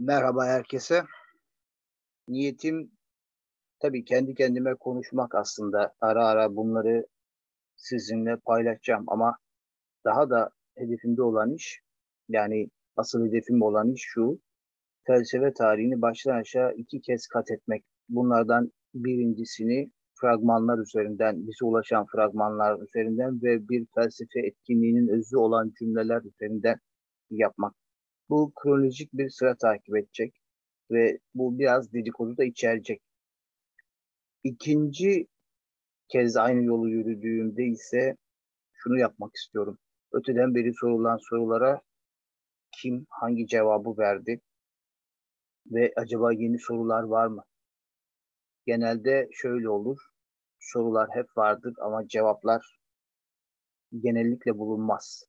Merhaba herkese. Niyetim tabii kendi kendime konuşmak aslında. Ara ara bunları sizinle paylaşacağım ama daha da hedefimde olan iş yani asıl hedefim olan iş şu. Felsefe tarihini baştan aşağı iki kez kat etmek. Bunlardan birincisini fragmanlar üzerinden, bize ulaşan fragmanlar üzerinden ve bir felsefe etkinliğinin özü olan cümleler üzerinden yapmak. Bu kronolojik bir sıra takip edecek ve bu biraz dedikodu da içerecek. İkinci kez aynı yolu yürüdüğümde ise şunu yapmak istiyorum. Öteden beri sorulan sorulara kim hangi cevabı verdi ve acaba yeni sorular var mı? Genelde şöyle olur. Sorular hep vardır ama cevaplar genellikle bulunmaz.